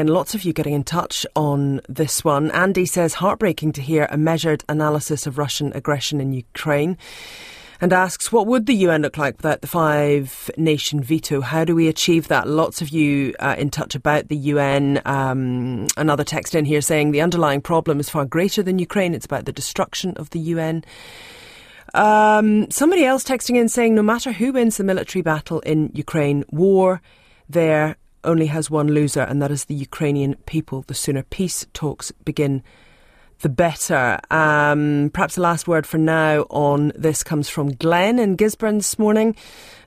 And lots of you getting in touch on this one. Andy says, heartbreaking to hear a measured analysis of Russian aggression in Ukraine. And asks, what would the UN look like without the five nation veto? How do we achieve that? Lots of you uh, in touch about the UN. Um, another text in here saying the underlying problem is far greater than Ukraine. It's about the destruction of the UN. Um, somebody else texting in saying, no matter who wins the military battle in Ukraine, war there only has one loser, and that is the Ukrainian people. The sooner peace talks begin, the better. Um, perhaps the last word for now on this comes from Glenn in Gisborne this morning.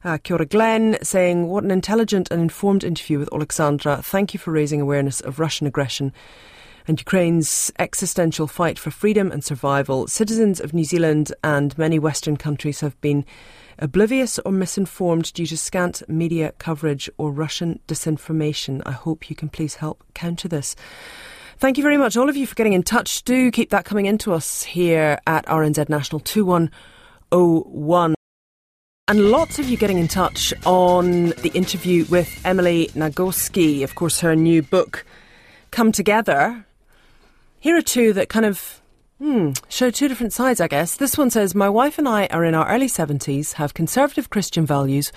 Uh, Kia ora, Glenn, saying, What an intelligent and informed interview with Alexandra. Thank you for raising awareness of Russian aggression and Ukraine's existential fight for freedom and survival. Citizens of New Zealand and many Western countries have been oblivious or misinformed due to scant media coverage or Russian disinformation. I hope you can please help counter this. Thank you very much, all of you, for getting in touch. Do keep that coming into us here at RNZ National 2101. And lots of you getting in touch on the interview with Emily Nagoski. Of course, her new book, Come Together. Here are two that kind of Hmm, show two different sides, I guess. This one says, My wife and I are in our early 70s, have conservative Christian values,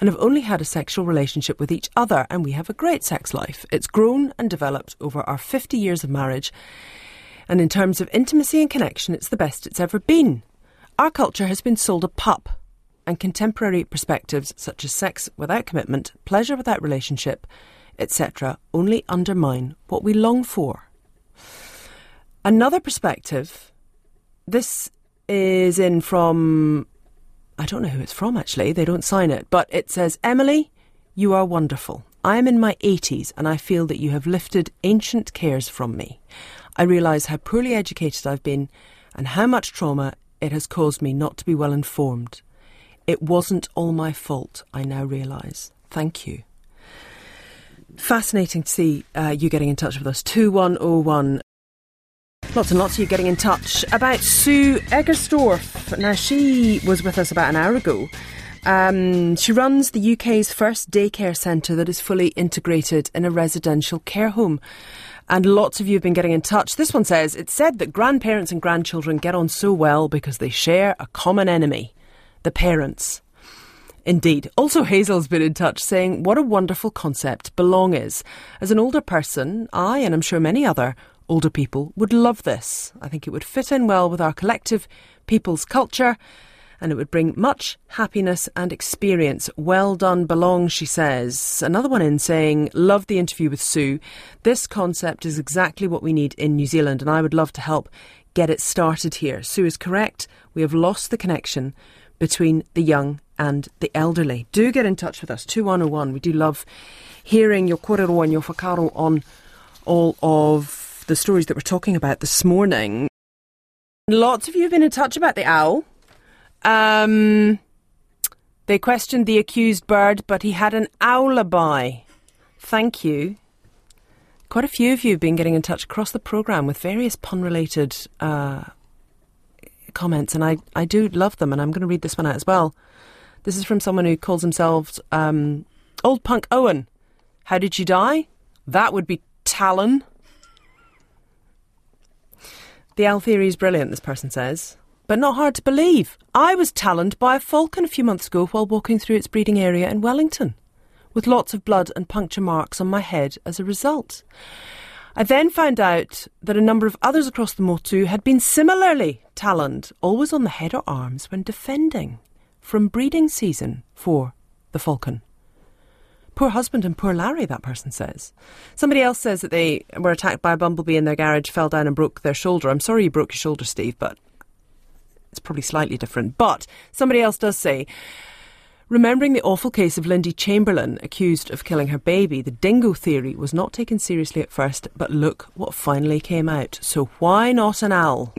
and have only had a sexual relationship with each other, and we have a great sex life. It's grown and developed over our 50 years of marriage, and in terms of intimacy and connection, it's the best it's ever been. Our culture has been sold a pup, and contemporary perspectives such as sex without commitment, pleasure without relationship, etc., only undermine what we long for. Another perspective, this is in from, I don't know who it's from actually, they don't sign it, but it says, Emily, you are wonderful. I am in my 80s and I feel that you have lifted ancient cares from me. I realise how poorly educated I've been and how much trauma it has caused me not to be well informed. It wasn't all my fault, I now realise. Thank you. Fascinating to see uh, you getting in touch with us. 2101 Lots and lots of you getting in touch about Sue Eggersdorf. Now, she was with us about an hour ago. Um, she runs the UK's first daycare centre that is fully integrated in a residential care home. And lots of you have been getting in touch. This one says it's said that grandparents and grandchildren get on so well because they share a common enemy the parents. Indeed. Also, Hazel's been in touch saying what a wonderful concept belong is. As an older person, I, and I'm sure many other older people would love this. I think it would fit in well with our collective people's culture and it would bring much happiness and experience. Well done, Belong, she says. Another one in saying, Love the interview with Sue. This concept is exactly what we need in New Zealand, and I would love to help get it started here. Sue is correct. We have lost the connection between the young and the elderly. Do get in touch with us, 2101. We do love hearing your korero and your whakaaro on all of the stories that we're talking about this morning. Lots of you have been in touch about the owl. Um, they questioned the accused bird, but he had an owlaby. Thank you. Quite a few of you have been getting in touch across the programme with various pun related uh, comments, and I, I do love them, and I'm going to read this one out as well. This is from someone who calls himself um, Old Punk Owen. How did you die? That would be Talon. The owl theory is brilliant, this person says, but not hard to believe. I was taloned by a falcon a few months ago while walking through its breeding area in Wellington, with lots of blood and puncture marks on my head as a result. I then found out that a number of others across the Motu had been similarly taloned, always on the head or arms when defending from breeding season for the falcon. Poor husband and poor Larry, that person says. Somebody else says that they were attacked by a bumblebee in their garage, fell down and broke their shoulder. I'm sorry you broke your shoulder, Steve, but it's probably slightly different. But somebody else does say, Remembering the awful case of Lindy Chamberlain, accused of killing her baby, the dingo theory was not taken seriously at first, but look what finally came out. So why not an owl?